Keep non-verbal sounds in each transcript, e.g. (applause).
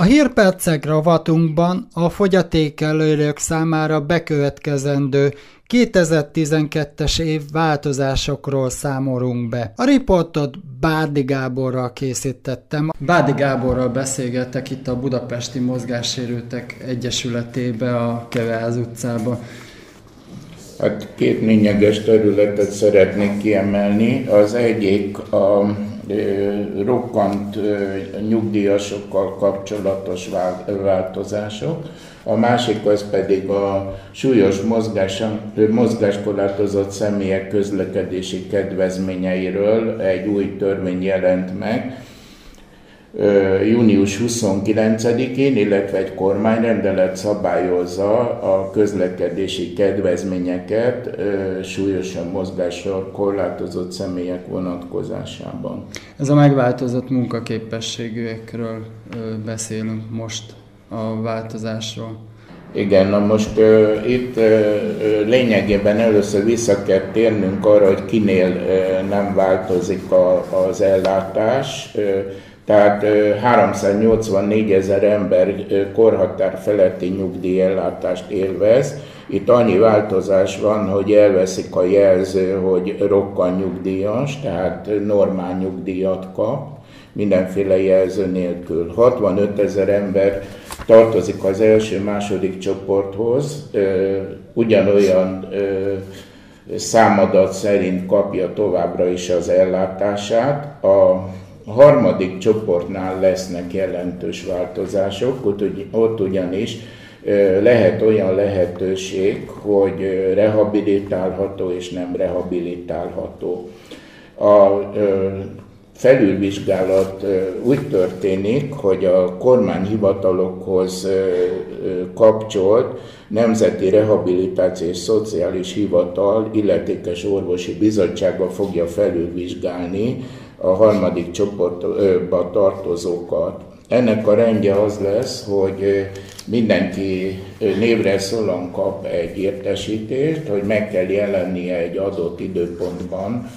A hírpercek ravatunkban a fogyatékelőrök számára bekövetkezendő 2012-es év változásokról számolunk be. A riportot Bárdi Gáborral készítettem. Bárdi Gáborral beszélgetek itt a Budapesti Mozgássérültek Egyesületébe a Keveház utcában. Hát két lényeges területet szeretnék kiemelni. Az egyik a rokkant nyugdíjasokkal kapcsolatos változások, a másik az pedig a súlyos mozgás, mozgáskorlátozott személyek közlekedési kedvezményeiről egy új törvény jelent meg, június 29-én, illetve egy kormányrendelet szabályozza a közlekedési kedvezményeket súlyosan mozgással korlátozott személyek vonatkozásában. Ez a megváltozott munkaképességűekről beszélünk most a változásról. Igen, na most uh, itt uh, lényegében először vissza kell térnünk arra, hogy kinél uh, nem változik a, az ellátás. Uh, tehát 384 ezer ember korhatár feletti nyugdíjellátást élvez. Itt annyi változás van, hogy elveszik a jelző, hogy rokkan nyugdíjas, tehát normál nyugdíjat kap, mindenféle jelző nélkül. 65 ezer ember tartozik az első-második csoporthoz, ugyanolyan számadat szerint kapja továbbra is az ellátását. A a harmadik csoportnál lesznek jelentős változások, ott, ott ugyanis lehet olyan lehetőség, hogy rehabilitálható és nem rehabilitálható. A felülvizsgálat úgy történik, hogy a kormányhivatalokhoz kapcsolt Nemzeti Rehabilitáció és Szociális Hivatal illetékes orvosi bizottsága fogja felülvizsgálni a harmadik csoportba tartozókat. Ennek a rendje az lesz, hogy mindenki névre szólon kap egy értesítést, hogy meg kell jelennie egy adott időpontban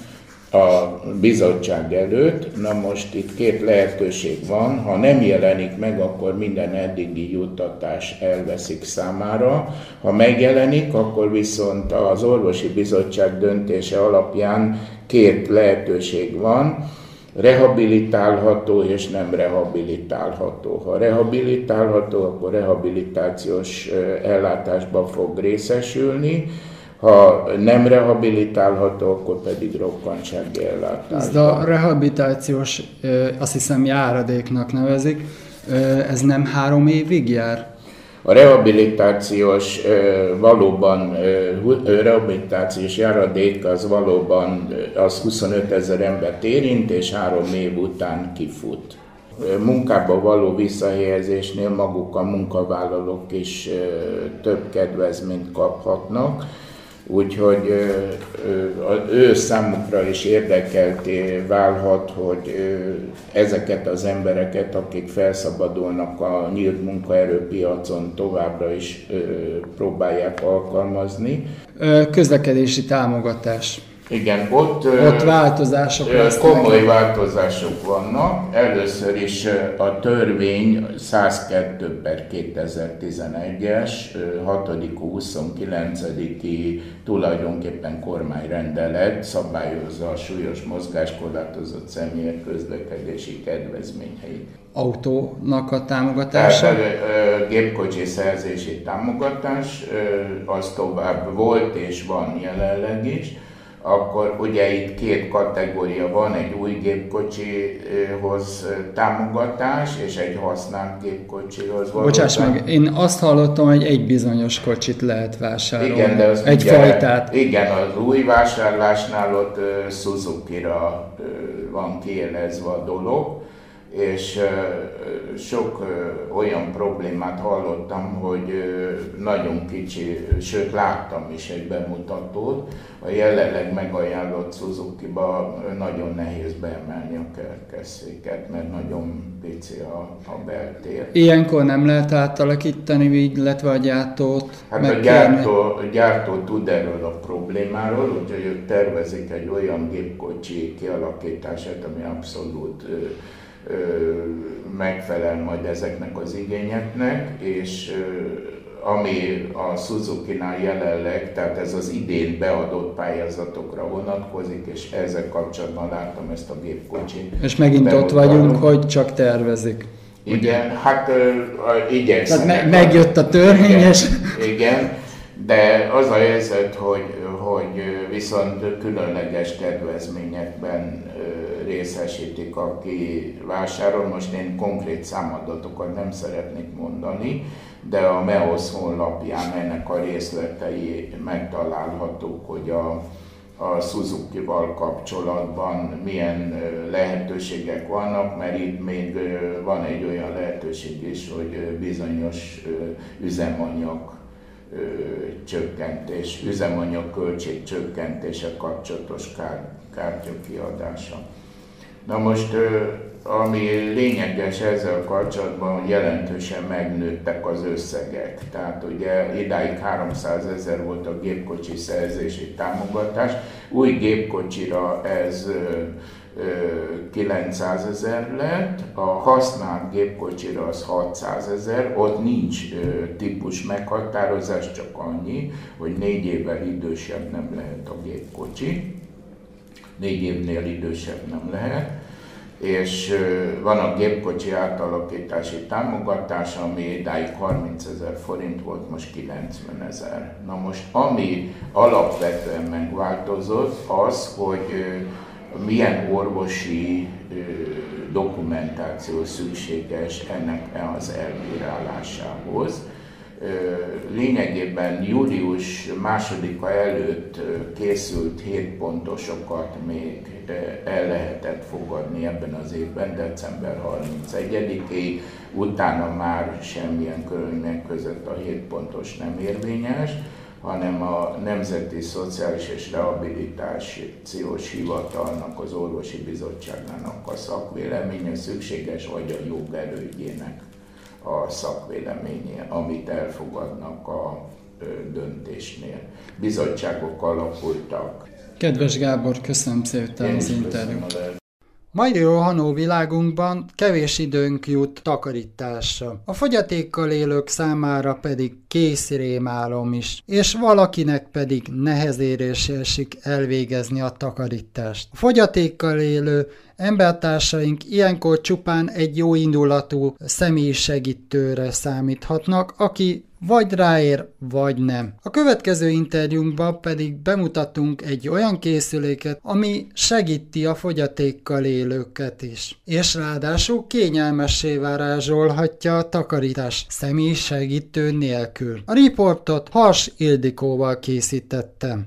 a bizottság előtt. Na most itt két lehetőség van. Ha nem jelenik meg, akkor minden eddigi juttatás elveszik számára. Ha megjelenik, akkor viszont az orvosi bizottság döntése alapján két lehetőség van rehabilitálható és nem rehabilitálható. Ha rehabilitálható, akkor rehabilitációs ellátásba fog részesülni, ha nem rehabilitálható, akkor pedig rokkantsági ellátásba. Ez a rehabilitációs, azt hiszem járadéknak nevezik, ez nem három évig jár? A rehabilitációs valóban, rehabilitációs járadék az valóban az 25 ezer embert érint, és három év után kifut. Munkába való visszahelyezésnél maguk a munkavállalók is több kedvezményt kaphatnak Úgyhogy ő számukra is érdekelté válhat, hogy ezeket az embereket, akik felszabadulnak a nyílt munkaerőpiacon, továbbra is próbálják alkalmazni. Közlekedési támogatás. Igen, ott, ott változások lesznek. Komoly változások vannak. Először is a törvény 102 per 2011-es, 6. 29. tulajdonképpen kormányrendelet szabályozza a súlyos mozgáskorlátozott személyek közlekedési kedvezményeit. Autónak a támogatása? Tehát, gépkocsi szerzési támogatás, az tovább volt és van jelenleg is akkor ugye itt két kategória van, egy új gépkocsihoz támogatás, és egy használt gépkocsihoz. Bocsáss meg, én azt hallottam, hogy egy bizonyos kocsit lehet vásárolni. Igen, de az egy ugye, fajtát. Igen, az új vásárlásnál ott Suzuki-ra van kielezve a dolog, és sok olyan problémát hallottam, hogy nagyon kicsi, sőt láttam is egy bemutatót, a jelenleg megajánlott Suzuki-ba nagyon nehéz beemelni a kerekesszéket, mert nagyon pici a, a beltér. Ilyenkor nem lehet átalakítani, illetve a gyártót? Hát a gyártó, a gyártó tud erről a problémáról, úgyhogy ők tervezik egy olyan gépkocsi kialakítását, ami abszolút megfelel majd ezeknek az igényeknek, és ami a Suzuki-nál jelenleg, tehát ez az idén beadott pályázatokra vonatkozik, és ezzel kapcsolatban láttam ezt a gépkocsit. És megint ott vagyunk, hogy csak tervezik. Igen, hát uh, igyekszenek. Tehát me- megjött a törvény, igen. Igen, de az a helyzet, hogy, hogy viszont különleges kedvezményekben részesítik, aki vásárol. Most én konkrét számadatokat nem szeretnék mondani, de a MEOS honlapján ennek a részletei megtalálhatók, hogy a, a Suzuki-val kapcsolatban milyen lehetőségek vannak, mert itt még van egy olyan lehetőség is, hogy bizonyos üzemanyag csökkentés, üzemanyag költség csökkentése kapcsolatos kár, kártya kiadása. Na most, ami lényeges ezzel kapcsolatban, hogy jelentősen megnőttek az összegek. Tehát ugye idáig 300 ezer volt a gépkocsi szerzési támogatás, új gépkocsira ez 900 ezer lett, a használt gépkocsira az 600 ezer, ott nincs típus meghatározás, csak annyi, hogy négy évvel idősebb nem lehet a gépkocsi négy évnél idősebb nem lehet, és van a gépkocsi átalakítási támogatás, ami idáig 30 ezer forint volt, most 90 ezer. Na most ami alapvetően megváltozott az, hogy milyen orvosi dokumentáció szükséges ennek az elbírálásához lényegében július másodika előtt készült hétpontosokat még el lehetett fogadni ebben az évben, december 31-ig, utána már semmilyen körülmények között a hétpontos nem érvényes, hanem a Nemzeti Szociális és Rehabilitációs Hivatalnak, az Orvosi Bizottságnak a szakvéleménye szükséges, vagy a jogerődjének a szakvéleménye, amit elfogadnak a döntésnél. Bizottságok alakultak. Kedves Gábor, köszönöm szépen az interjút. Mai rohanó világunkban kevés időnk jut takarításra. A fogyatékkal élők számára pedig kész rémálom is, és valakinek pedig nehezérés esik elvégezni a takarítást. A fogyatékkal élő Embertársaink ilyenkor csupán egy jó indulatú személyi segítőre számíthatnak, aki vagy ráér, vagy nem. A következő interjúnkban pedig bemutatunk egy olyan készüléket, ami segíti a fogyatékkal élőket is. És ráadásul kényelmessé varázsolhatja a takarítás személy segítő nélkül. A riportot Hars Ildikóval készítettem.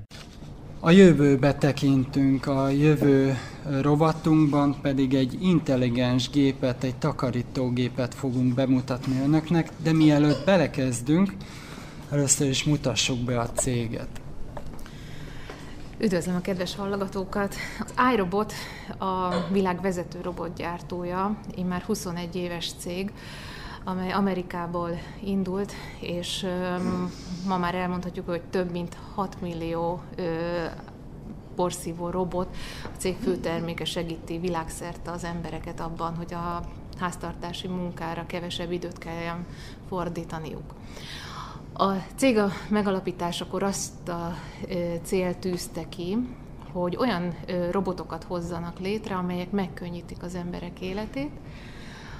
A jövőbe tekintünk, a jövő rovatunkban pedig egy intelligens gépet, egy takarítógépet fogunk bemutatni önöknek, de mielőtt belekezdünk, először is mutassuk be a céget. Üdvözlöm a kedves hallgatókat! Az iRobot a világ vezető robotgyártója, én már 21 éves cég, amely Amerikából indult, és ma már elmondhatjuk, hogy több mint 6 millió porszívó robot, a cég főterméke segíti világszerte az embereket abban, hogy a háztartási munkára kevesebb időt kelljen fordítaniuk. A cég a megalapításakor azt a célt tűzte ki, hogy olyan robotokat hozzanak létre, amelyek megkönnyítik az emberek életét,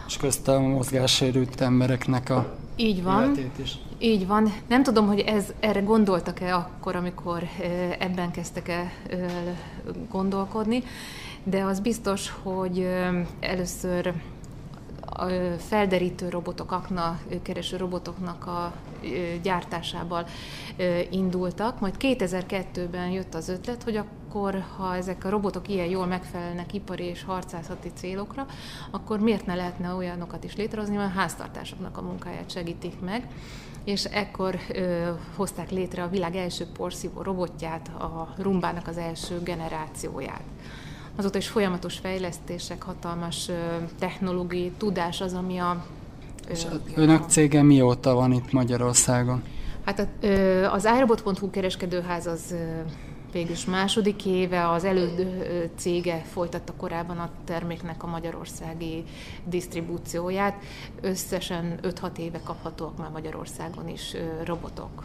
és közte a mozgássérült embereknek a így van, is. Így van. Nem tudom, hogy ez, erre gondoltak-e akkor, amikor ebben kezdtek el gondolkodni, de az biztos, hogy először a felderítő robotok, akna kereső robotoknak a gyártásával indultak, majd 2002-ben jött az ötlet, hogy akkor, ha ezek a robotok ilyen jól megfelelnek ipari és harcászati célokra, akkor miért ne lehetne olyanokat is létrehozni, mert a háztartásoknak a munkáját segítik meg és ekkor ö, hozták létre a világ első porszívó robotját, a Rumbának az első generációját. Azóta is folyamatos fejlesztések, hatalmas ö, technológiai tudás az, ami a... Ö, és önök cége mióta van itt Magyarországon? Hát a, ö, az iRobot.hu kereskedőház az ö, végülis második éve, az elődő cége folytatta korábban a terméknek a magyarországi disztribúcióját. Összesen 5-6 éve kaphatóak már Magyarországon is robotok.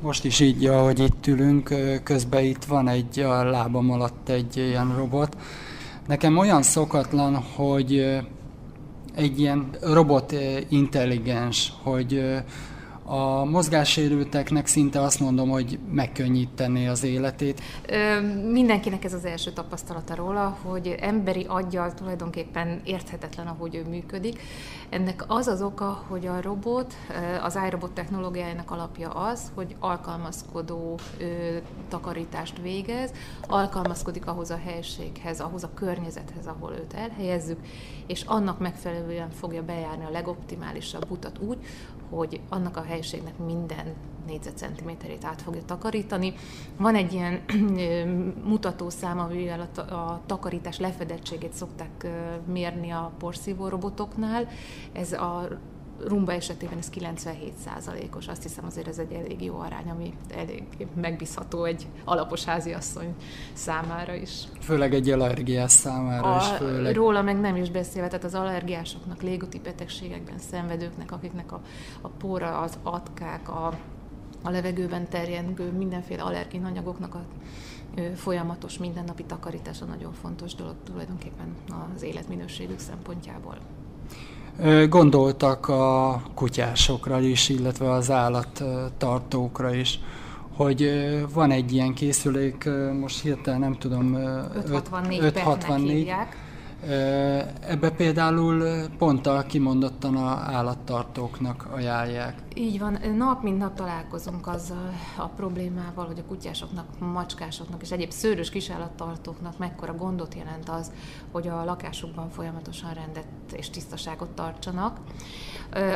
Most is így, ahogy itt ülünk, közben itt van egy a lábam alatt egy ilyen robot. Nekem olyan szokatlan, hogy egy ilyen robot intelligens, hogy a mozgássérülteknek szinte azt mondom, hogy megkönnyíteni az életét. Ö, mindenkinek ez az első tapasztalata róla, hogy emberi aggyal tulajdonképpen érthetetlen, ahogy ő működik. Ennek az az oka, hogy a robot, az iRobot technológiájának alapja az, hogy alkalmazkodó ö, takarítást végez, alkalmazkodik ahhoz a helységhez, ahhoz a környezethez, ahol őt elhelyezzük, és annak megfelelően fogja bejárni a legoptimálisabb utat úgy, hogy annak a helységnek minden négyzetcentiméterét át fogja takarítani. Van egy ilyen mutatószám, amivel a, a takarítás lefedettségét szokták mérni a porszívó robotoknál. Ez a Rumba esetében ez 97 százalékos. Azt hiszem azért ez egy elég jó arány, ami elég megbízható egy alapos háziasszony számára is. Főleg egy allergiás számára a, is. Főleg. Róla meg nem is beszélve, tehát az allergiásoknak, légúti betegségekben szenvedőknek, akiknek a, a póra, az atkák, a, a levegőben terjedő mindenféle allergén anyagoknak a folyamatos mindennapi takarítása nagyon fontos dolog tulajdonképpen az életminőségük szempontjából. Gondoltak a kutyásokra is, illetve az állattartókra is, hogy van egy ilyen készülék, most hirtelen nem tudom, 564, 564 Ebbe például pont a kimondottan a állattartóknak ajánlják. Így van, nap mint nap találkozunk azzal a problémával, hogy a kutyásoknak, macskásoknak és egyéb szőrös kisállattartóknak mekkora gondot jelent az, hogy a lakásukban folyamatosan rendet és tisztaságot tartsanak.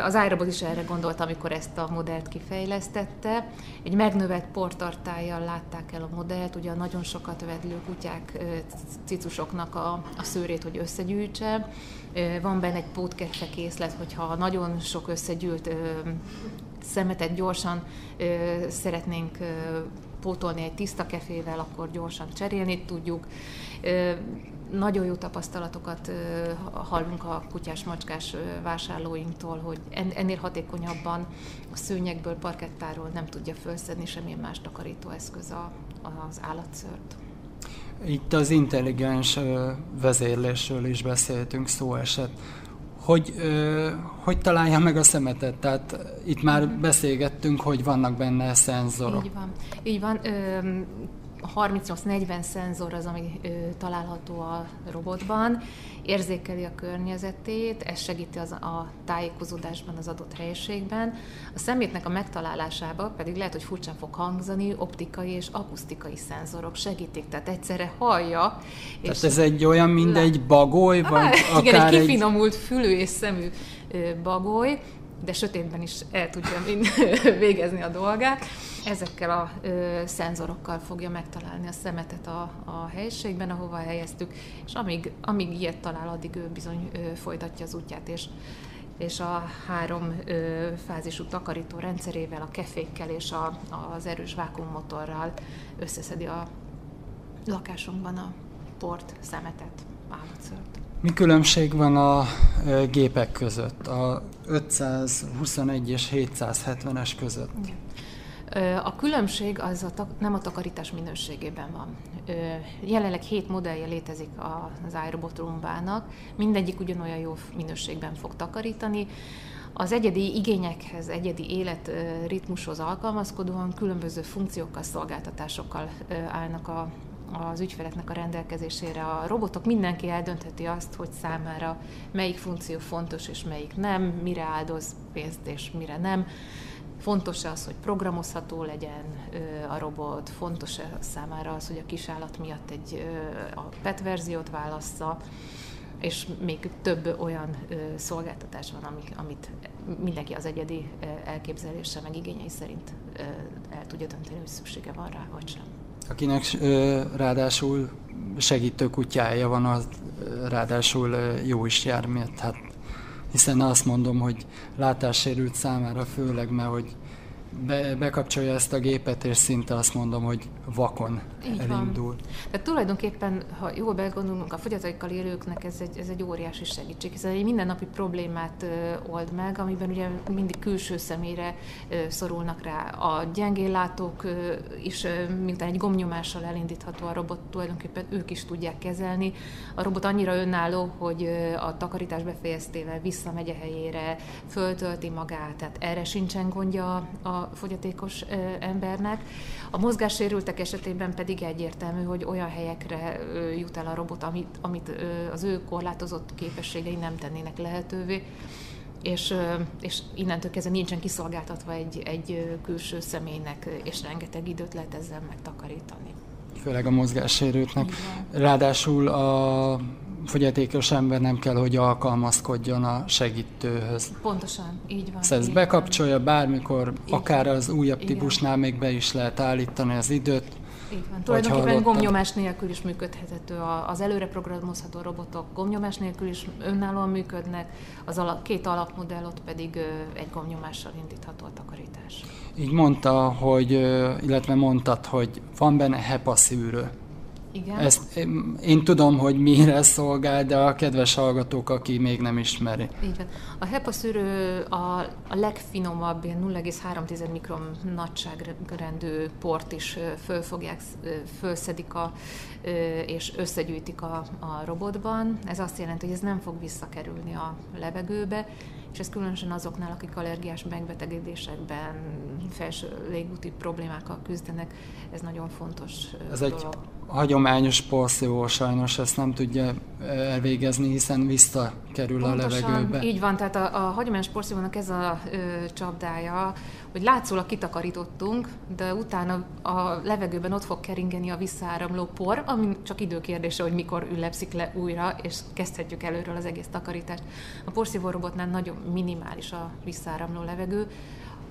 Az iRobot is erre gondolt, amikor ezt a modellt kifejlesztette. Egy megnövelt portartájjal látták el a modellt, ugye a nagyon sokat vedlő kutyák, cicusoknak a, a szőrét, hogy összegyűjtse. Van benne egy pótkeffe készlet, hogyha nagyon sok összegyűlt szemetet gyorsan szeretnénk pótolni egy tiszta kefével, akkor gyorsan cserélni tudjuk. Nagyon jó tapasztalatokat hallunk a kutyás-macskás vásárlóinktól, hogy ennél hatékonyabban a szőnyekből, parkettáról nem tudja felszedni semmilyen más takarítóeszköz az állatszört. Itt az intelligens vezérlésről is beszéltünk, szó esett. Hogy, hogy találja meg a szemetet? Tehát itt már beszélgettünk, hogy vannak benne szenzorok. Így van. Így van. 38-40 szenzor az, ami ö, található a robotban, érzékeli a környezetét, ez segíti az, a tájékozódásban az adott helyiségben. A szemétnek a megtalálásába pedig lehet, hogy furcsán fog hangzani, optikai és akusztikai szenzorok segítik, tehát egyszerre hallja. Tehát és ez egy olyan, mint le... egy bagoly, vagy ah, akár Igen, egy kifinomult egy... fülű és szemű bagoly, de sötétben is el tudja mind (laughs) végezni a dolgát. Ezekkel a ö, szenzorokkal fogja megtalálni a szemetet a, a helyiségben, ahova helyeztük, és amíg, amíg ilyet talál, addig ő bizony ö, folytatja az útját, és és a három ö, fázisú takarító rendszerével, a kefékkel és a, az erős vákummotorral összeszedi a lakásunkban a port, szemetet, állatszört. Mi különbség van a gépek között, a 521 és 770-es között? A különbség az a, nem a takarítás minőségében van. Jelenleg hét modellje létezik az iRobot Rumbának, mindegyik ugyanolyan jó minőségben fog takarítani. Az egyedi igényekhez, egyedi életritmushoz alkalmazkodóan különböző funkciókkal, szolgáltatásokkal állnak a az ügyfeleknek a rendelkezésére. A robotok mindenki eldöntheti azt, hogy számára melyik funkció fontos és melyik nem, mire áldoz pénzt és mire nem. Fontos az, hogy programozható legyen a robot, fontos-e számára az, hogy a kisállat miatt egy a PET verziót válassza, és még több olyan szolgáltatás van, amit mindenki az egyedi elképzelése meg igényei szerint el tudja dönteni, hogy szüksége van rá, vagy sem akinek ráadásul segítő kutyája van, az ráadásul jó is jár, mert hát hiszen azt mondom, hogy látássérült számára főleg, mert hogy be, bekapcsolja ezt a gépet, és szinte azt mondom, hogy vakon Így elindul. Van. Tehát tulajdonképpen, ha jól begondolunk, a fogyatékkal élőknek ez egy, ez egy óriási segítség, hiszen egy mindennapi problémát old meg, amiben ugye mindig külső személyre szorulnak rá. A gyengéllátók is, mint egy gomnyomással elindítható a robot, tulajdonképpen ők is tudják kezelni. A robot annyira önálló, hogy a takarítás befejeztével visszamegy a helyére, föltölti magát, tehát erre sincsen gondja a fogyatékos embernek. A mozgássérültek esetében pedig egyértelmű, hogy olyan helyekre jut el a robot, amit, amit az ő korlátozott képességei nem tennének lehetővé és, és innentől kezdve nincsen kiszolgáltatva egy, egy külső személynek, és rengeteg időt lehet ezzel megtakarítani. Főleg a mozgássérültnek. Ráadásul a fogyatékos ember nem kell, hogy alkalmazkodjon a segítőhöz. Pontosan, így van. Szóval ezt bekapcsolja bármikor, így akár az újabb típusnál még be is lehet állítani az időt, így van. Tulajdonképpen gomnyomás nélkül is működhető. Az előre programozható robotok gomnyomás nélkül is önállóan működnek, az alap, két alapmodellot pedig egy gomnyomással indítható a takarítás. Így mondta, hogy, illetve mondtad, hogy van benne HEPA szűrő. Igen. Ezt én, én tudom, hogy mire szolgál, de a kedves hallgatók, aki még nem ismeri. Így van. A HEPA szűrő a, a legfinomabb, 0,3 mikron nagyságrendű port is fölfogják, fölszedik a, és összegyűjtik a, a robotban. Ez azt jelenti, hogy ez nem fog visszakerülni a levegőbe, és ez különösen azoknál, akik allergiás megbetegedésekben, felső légúti problémákkal küzdenek, ez nagyon fontos ez dolog. egy hagyományos porszívó sajnos ezt nem tudja elvégezni, hiszen visszakerül Pontosan, a levegőbe. így van, tehát a, a hagyományos porszívónak ez a ö, csapdája, hogy látszólag kitakarítottunk, de utána a levegőben ott fog keringeni a visszaáramló por, ami csak időkérdése, hogy mikor üllepszik le újra, és kezdhetjük előről az egész takarítást. A porszívó robotnál nagyon minimális a visszaáramló levegő,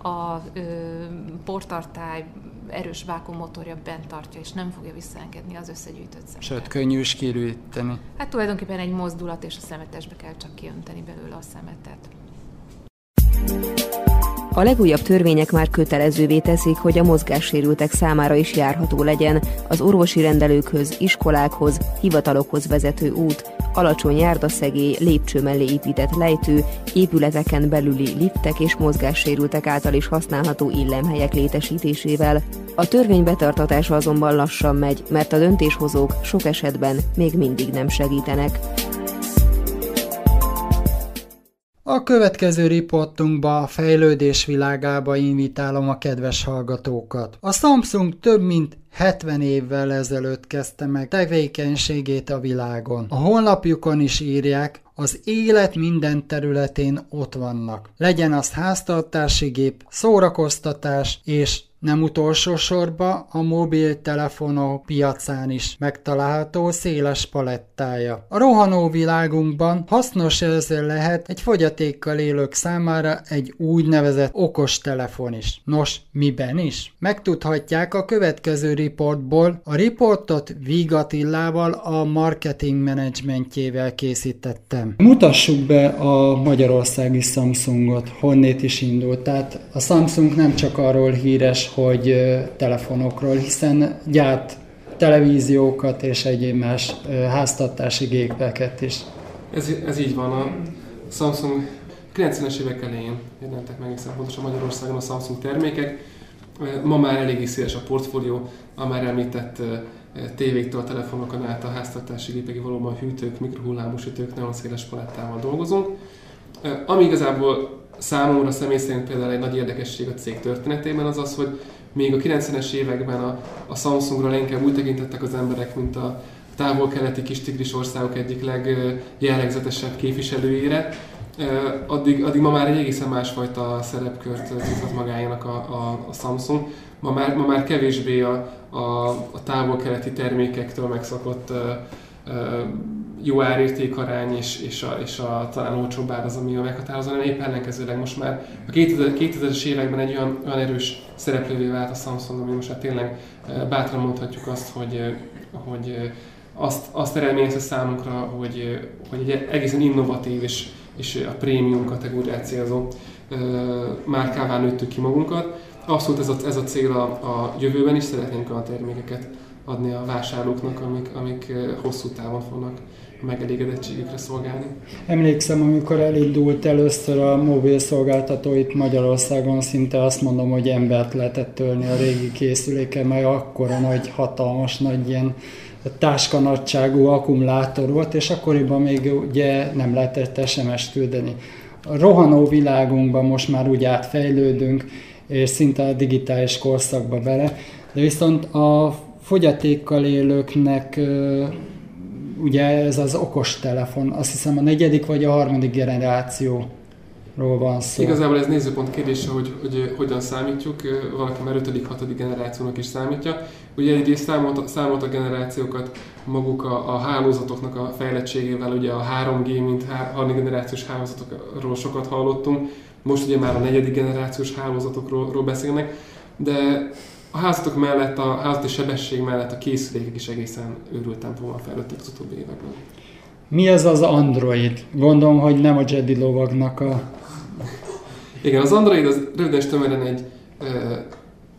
a ö, portartály erős vákummotorja bent tartja, és nem fogja visszaengedni az összegyűjtött szemetet. Sőt, könnyű is kirűteni. Hát tulajdonképpen egy mozdulat, és a szemetesbe kell csak kiönteni belőle a szemetet. A legújabb törvények már kötelezővé teszik, hogy a mozgássérültek számára is járható legyen az orvosi rendelőkhöz, iskolákhoz, hivatalokhoz vezető út, alacsony járdaszegély, lépcső mellé épített lejtő, épületeken belüli liftek és mozgássérültek által is használható illemhelyek létesítésével. A törvény betartatása azonban lassan megy, mert a döntéshozók sok esetben még mindig nem segítenek. A következő riportunkba a fejlődés világába invitálom a kedves hallgatókat. A Samsung több mint 70 évvel ezelőtt kezdte meg tevékenységét a világon. A honlapjukon is írják, az élet minden területén ott vannak. Legyen az háztartási gép, szórakoztatás és nem utolsó sorba a mobiltelefonok piacán is megtalálható széles palettája. A rohanó világunkban hasznos ezzel lehet egy fogyatékkal élők számára egy úgynevezett okos telefon is. Nos, miben is? Megtudhatják a következő riportból. A riportot Vigatillával a marketing menedzsmentjével készítettem. Mutassuk be a magyarországi Samsungot, honnét is indult. Tehát a Samsung nem csak arról híres, hogy telefonokról, hiszen gyárt televíziókat és egyéb más háztartási gépeket is. Ez, ez így van. A Samsung 90-es évek elején jelentek meg egészen pontosan Magyarországon a Samsung termékek. Ma már eléggé széles a portfólió, a már említett tévéktől a telefonokon át a háztartási gépekig valóban hűtők, mikrohullámos hűtők, nagyon széles palettával dolgozunk. Ami igazából számomra személy szerint például egy nagy érdekesség a cég történetében az az, hogy még a 90-es években a, a Samsungra inkább úgy tekintettek az emberek, mint a távol-keleti kis tigris országok egyik legjellegzetesebb képviselőjére, addig, addig ma már egy egészen másfajta szerepkört tudhat magájának a, a, a Samsung. Ma már, ma már kevésbé a, a, a távol-keleti termékektől megszokott jó árértékarány és, és, a, és a talán olcsóbb ár az, ami a meghatározó, hanem épp ellenkezőleg most már a 2000, 2000-es években egy olyan, olyan erős szereplővé vált a Samsung, ami most már tényleg bátran mondhatjuk azt, hogy, hogy azt, azt eredményezte számunkra, hogy, hogy egy egészen innovatív és, és a prémium kategóriát célzó márkává nőttük ki magunkat. Abszolút ez a, ez a cél a, a jövőben is, szeretnénk a termékeket adni a vásárlóknak, amik, amik hosszú távon fognak megelégedettségükre szolgálni. Emlékszem, amikor elindult először a mobil szolgáltató itt Magyarországon, szinte azt mondom, hogy embert lehetett törni a régi készüléken, mert akkora nagy, hatalmas, nagy ilyen táskanagyságú akkumulátor volt, és akkoriban még ugye nem lehetett SMS küldeni. A rohanó világunkban most már úgy átfejlődünk, és szinte a digitális korszakba bele, de viszont a fogyatékkal élőknek ugye ez az okos telefon, azt hiszem a negyedik vagy a harmadik generáció van szó. Igazából ez nézőpont kérdése, hogy, hogy hogyan számítjuk, valaki már 5 6 generációnak is számítja. Ugye egyrészt számolt, számolt a generációkat maguk a, a hálózatoknak a fejlettségével, ugye a 3G, mint harmadik generációs hálózatokról sokat hallottunk, most ugye már a negyedik generációs hálózatokról beszélnek, de a házatok mellett, a házati sebesség mellett a készülékek is egészen őrült tempóban fejlődtek az utóbbi években. Mi ez az Android? Gondolom, hogy nem a Jedi lovagnak a... Igen, az Android az röviden és tömören egy ö,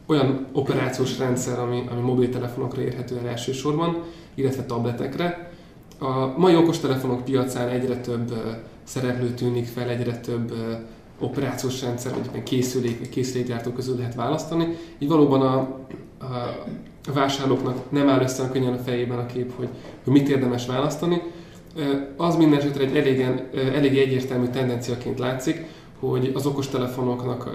olyan operációs rendszer, ami, ami mobiltelefonokra érhető el elsősorban, illetve tabletekre. A mai okostelefonok piacán egyre több ö, szereplő tűnik fel, egyre több ö, operációs rendszer, vagy éppen készülék, vagy készülékgyártó közül lehet választani. Így valóban a, a, a vásárlóknak nem áll össze könnyen a fejében a kép, hogy, hogy mit érdemes választani. Az minden esetre egy elégen, elég egyértelmű tendenciaként látszik, hogy az okostelefonoknak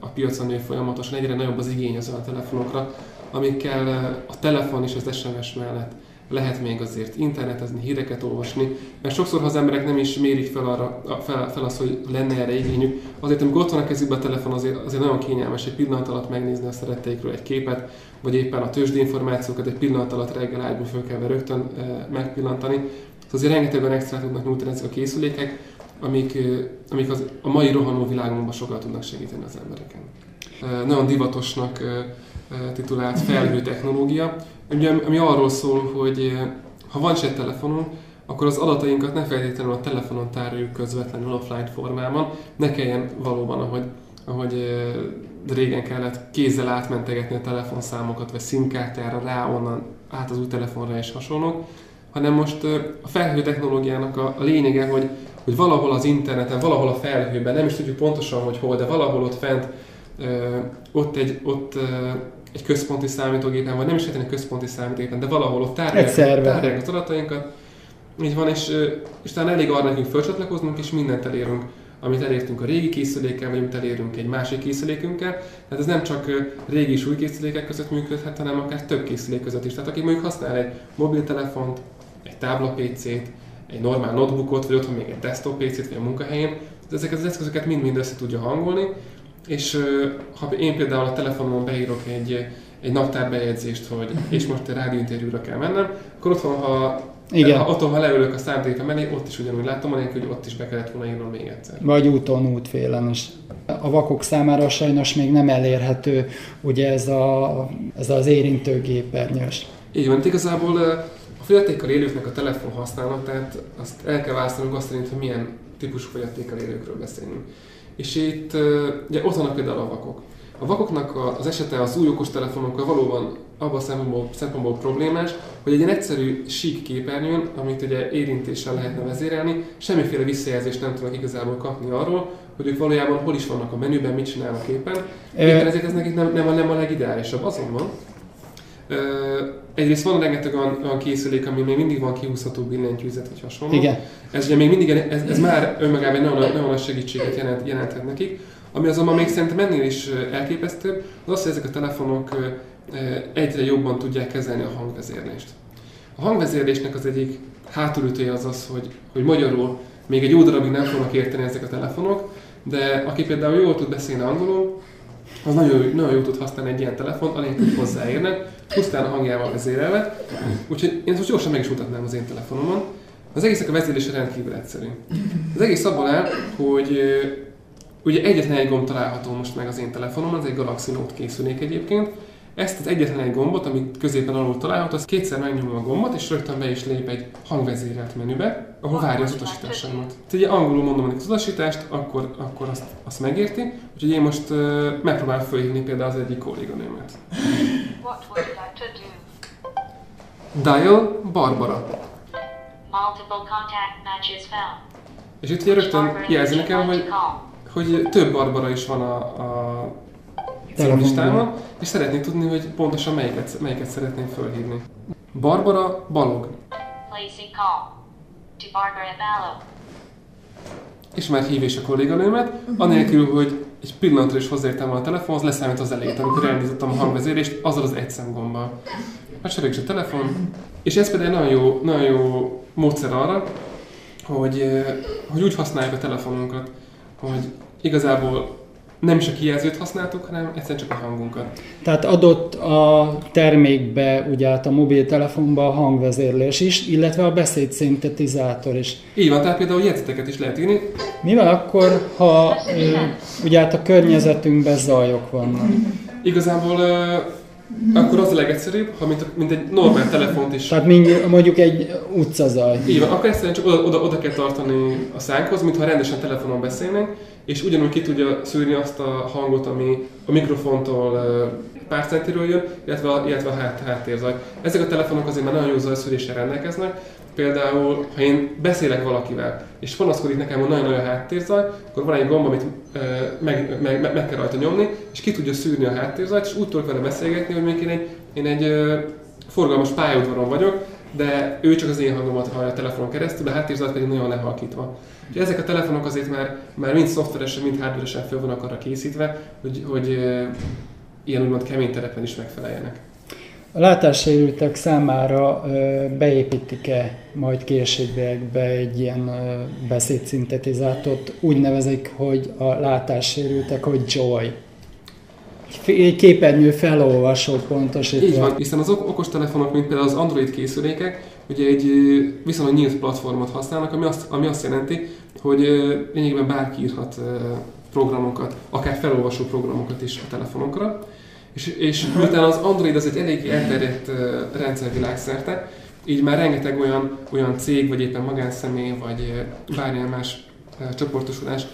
a piacon nő folyamatosan egyre nagyobb az igény az a telefonokra, amikkel a telefon és az SMS mellett lehet még azért internetezni, híreket olvasni, mert sokszor, ha az emberek nem is mérik fel, arra, fel, fel azt, hogy lenne erre igényük, azért amikor ott van a kezükben a telefon, azért, azért nagyon kényelmes egy pillanat alatt megnézni a szeretteikről egy képet, vagy éppen a tőzsdénformációkat egy pillanat alatt reggel ágyban fölkelve rögtön e, megpillantani. Szóval azért rengeteg olyan extra tudnak nyújtani ezek a készülékek, amik, e, amik az, a mai rohanó világunkban sokat tudnak segíteni az embereken. E, nagyon divatosnak e, titulált felhő technológia, ugye, ami arról szól, hogy ha van egy telefonunk, akkor az adatainkat ne feltétlenül a telefonon tároljuk közvetlenül offline formában, ne kelljen valóban, ahogy, ahogy régen kellett kézzel átmentegetni a telefonszámokat, vagy szimkártyára rá onnan át az új telefonra és hasonlók, hanem most a felhő technológiának a, a lényege, hogy, hogy valahol az interneten, valahol a felhőben, nem is tudjuk pontosan, hogy hol, de valahol ott fent, ott, egy, ott egy központi számítógépen, vagy nem is egy központi számítógépen, de valahol ott tárolják az adatainkat. Így van, és, és talán elég arra nekünk felcsatlakoznunk, és mindent elérünk, amit elértünk a régi készülékkel, vagy amit elérünk egy másik készülékünkkel. Tehát ez nem csak régi és új készülékek között működhet, hanem akár több készülék között is. Tehát aki mondjuk használ egy mobiltelefont, egy tábla PC-t, egy normál notebookot, vagy otthon még egy desktop PC-t, vagy a munkahelyén, ezeket az eszközöket mind-mind össze tudja hangolni, és ha én például a telefonomon beírok egy, egy naptárbejegyzést, hogy és most egy rádióinterjúra kell mennem, akkor otthon, ha igen. Ha otthon, ha leülök a számítógépe mellé, ott is ugyanúgy látom, anélkül, hogy ott is be kellett volna írnom még egyszer. Vagy úton, útfélen is. A vakok számára sajnos még nem elérhető ugye ez, a, ez az érintőgépernyős. Így van, igazából a fogyatékkal élőknek a telefon használatát, azt el kell választanunk azt szerint, hogy milyen típusú fogyatékkal élőkről beszélünk. És itt ugye ott vannak például a vakok. A vakoknak az esete az új okostelefonokkal valóban abban a szempontból, szempontból problémás, hogy egy ilyen egyszerű sík képernyőn, amit ugye érintéssel lehetne vezérelni, semmiféle visszajelzést nem tudnak igazából kapni arról, hogy ők valójában hol is vannak a menüben, mit csinálnak éppen. Éppen ezért ez nekik nem, nem, a, nem a legideálisabb. Azonban egyrészt van rengeteg olyan, olyan készülék, ami még mindig van kihúzható billentyűzet vagy hasonló. Igen. Ez ugye még mindig, ez, ez már önmagában nagyon, nagyon nagy segítséget jelent, jelenthet nekik. Ami azonban még szerintem ennél is elképesztőbb, az az, hogy ezek a telefonok egyre jobban tudják kezelni a hangvezérlést. A hangvezérlésnek az egyik hátulütője az az, hogy, hogy magyarul még egy jó darabig nem fognak érteni ezek a telefonok, de aki például jól tud beszélni angolul, az nagyon, nagyon jól tud használni egy ilyen telefon, anélkül, hogy hozzáérnek, pusztán a hangjával vezérelve. Úgyhogy én most gyorsan meg is mutatnám az én telefonomon. Az egésznek a vezérlése rendkívül egyszerű. Az egész abban áll, hogy ugye egyetlen egy gomb található most meg az én telefonomon, ez egy Galaxy Note készülék egyébként, ezt az egyetlen egy gombot, amit középen alul található, az kétszer megnyomom a gombot, és rögtön be is lép egy hangvezérelt menübe, ahol várja az utasításaimat. Tehát ugye angolul mondom az utasítást, akkor, akkor azt, azt megérti, úgyhogy én most uh, megpróbálom fölhívni például az egyik kolléganőmet. Dial Barbara. És itt ugye rögtön jelzi nekem, hogy, hogy több Barbara is van a, a címlistában, és szeretnék tudni, hogy pontosan melyiket, melyiket szeretném fölhívni. Barbara Balog. És már hívés a kolléganőmet, anélkül, hogy egy pillanatra is hozzáértem a telefonhoz, leszámít az elejét, amikor elindítottam a hangvezérést, azzal az egy szemgombbal. Hát is a telefon, és ez például nagyon jó, nagyon jó módszer arra, hogy, hogy úgy használjuk a telefonunkat, hogy igazából nem is a kijelzőt használtuk, hanem egyszerűen csak a hangunkat. Tehát adott a termékbe, ugye hát a mobiltelefonba a hangvezérlés is, illetve a beszédszintetizátor is. Így van, tehát például jegyzeteket is lehet írni. Mi van akkor, ha ugye hát a környezetünkben zajok vannak? Igazából akkor az a legegyszerűbb, ha mint, mint egy normál telefont is. Tehát mondjuk egy utcazaj. Így van, akkor egyszerűen csak oda, oda, oda kell tartani a szánkhoz, mintha rendesen telefonon beszélnénk, és ugyanúgy ki tudja szűrni azt a hangot, ami a mikrofontól pár centiről jön, illetve a, illetve a hát, háttérzaj. Ezek a telefonok azért már nagyon jó zajszűréssel rendelkeznek, Például, ha én beszélek valakivel, és panaszkodik nekem, hogy nagyon nagy a háttérzaj, akkor van egy gomb, amit meg, meg, meg, meg kell rajta nyomni, és ki tudja szűrni a háttérzajt, és úgy tudok vele beszélgetni, hogy mondjuk én egy, én egy forgalmas pályaudvaron vagyok, de ő csak az én hangomat hallja a telefonon keresztül, a háttérzajt pedig nagyon lehalkítva. Úgyhogy ezek a telefonok azért már, már mind szoftveresen, mind hardveresen föl vannak arra készítve, hogy, hogy ilyen úgymond kemény terepen is megfeleljenek. A látássérültek számára beépítik-e majd későbbiekbe egy ilyen beszédszintetizátort, úgy nevezik, hogy a látássérültek, hogy Joy. Egy képernyő felolvasó pontosítva. Így van, hiszen az okostelefonok, mint például az Android készülékek, ugye egy viszonylag nyílt platformot használnak, ami azt, ami azt jelenti, hogy lényegében bárki írhat programokat, akár felolvasó programokat is a telefonokra. És, és miután az Android az egy elég elterjedt rendszer világszerte, így már rengeteg olyan, olyan cég, vagy éppen magánszemély, vagy bármilyen más csoportosulás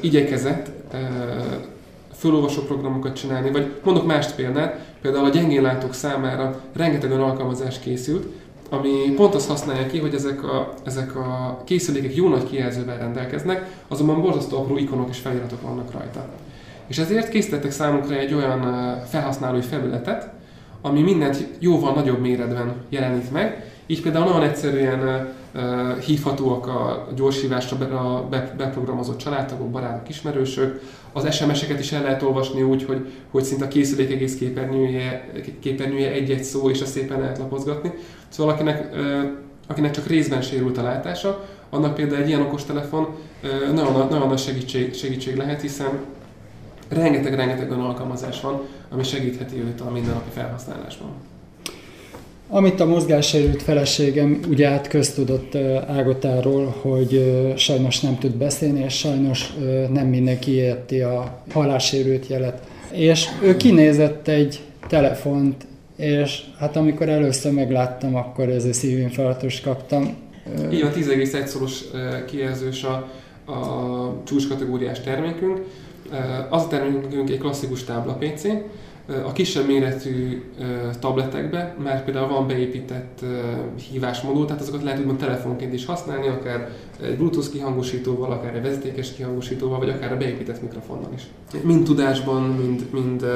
igyekezett fölolvasó programokat csinálni, vagy mondok mást példát, például a gyengénlátók számára rengeteg olyan alkalmazás készült, ami pont azt használja ki, hogy ezek a, ezek a készülékek jó nagy kijelzővel rendelkeznek, azonban borzasztó apró ikonok és feliratok vannak rajta. És ezért készítettek számunkra egy olyan felhasználói felületet, ami mindent jóval nagyobb méretben jelenít meg. Így például nagyon egyszerűen hívhatóak a gyorshívásra be, a be, beprogramozott családtagok, barátok, ismerősök. Az SMS-eket is el lehet olvasni úgy, hogy, hogy szinte a készülék egész képernyője, képernyője egy-egy szó, és ezt szépen lehet lapozgatni. Szóval akinek, akinek csak részben sérült a látása, annak például egy ilyen okostelefon nagyon, nagyon nagy segítség, segítség lehet, hiszen rengeteg-rengeteg olyan alkalmazás van, ami segítheti őt a mindennapi felhasználásban. Amit a mozgássérült feleségem ugye át köztudott Ágotáról, hogy sajnos nem tud beszélni, és sajnos nem mindenki érti a hallássérült jelet. És ő kinézett egy telefont, és hát amikor először megláttam, akkor ez a szívinfarktus kaptam. Így a 10,1 szoros kijelzős a, a csúcskategóriás termékünk, az a termékünk egy klasszikus tábla PC, a kisebb méretű tabletekbe már például van beépített hívásmodul, tehát azokat lehet úgymond telefonként is használni, akár egy Bluetooth kihangosítóval, akár egy vezetékes kihangosítóval, vagy akár a beépített mikrofonnal is. Mind tudásban, mind, mind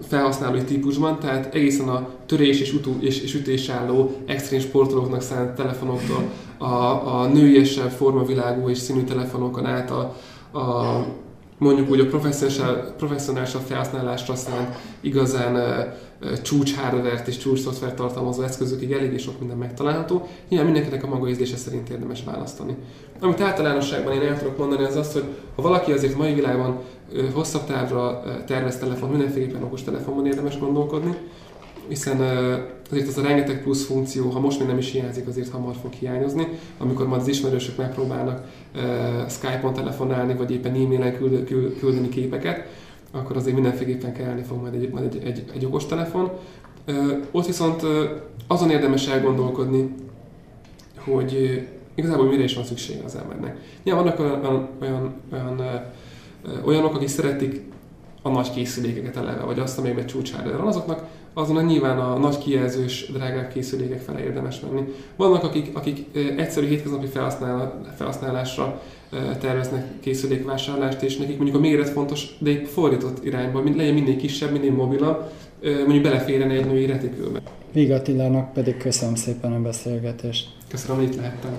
felhasználói típusban, tehát egészen a törés és, utó, és, és ütés álló extrém sportolóknak szánt telefonoktól, a, a nőiesebb formavilágú és színű telefonokon át a, a mondjuk úgy a professzionálisabb felhasználásra szánt igazán csúcs hardware és csúcs szoftver tartalmazó eszközökig eléggé sok minden megtalálható. Nyilván mindenkinek a maga ízlése szerint érdemes választani. Amit általánosságban én el tudok mondani, az az, hogy ha valaki azért mai világban hosszabb távra tervez telefon, mindenféleképpen okos telefonban érdemes gondolkodni, hiszen azért az a rengeteg plusz funkció, ha most még nem is hiányzik, azért hamar fog hiányozni, amikor majd az ismerősök megpróbálnak Skype-on telefonálni, vagy éppen e-mailen küldeni képeket, akkor azért mindenféleképpen kelleni fog majd egy, majd egy, egy, egy okos telefon. Ott viszont azon érdemes elgondolkodni, hogy igazából mire is van szüksége az embernek. Nyilván vannak olyan, olyan, olyan, olyan olyanok, akik szeretik a nagy készülékeket eleve, vagy azt, amelyben csúcs van, azoknak azon nyilván a nagy kijelzős, drágább készülékek fele érdemes menni. Vannak, akik, akik egyszerű hétköznapi felhasználásra terveznek készülékvásárlást, és nekik mondjuk a méret fontos, de egy fordított irányba, legyen minél kisebb, minél mobilabb, mondjuk beleférjen egy női retikülbe. Vigatilának pedig köszönöm szépen a beszélgetést. Köszönöm, hogy itt lehettem.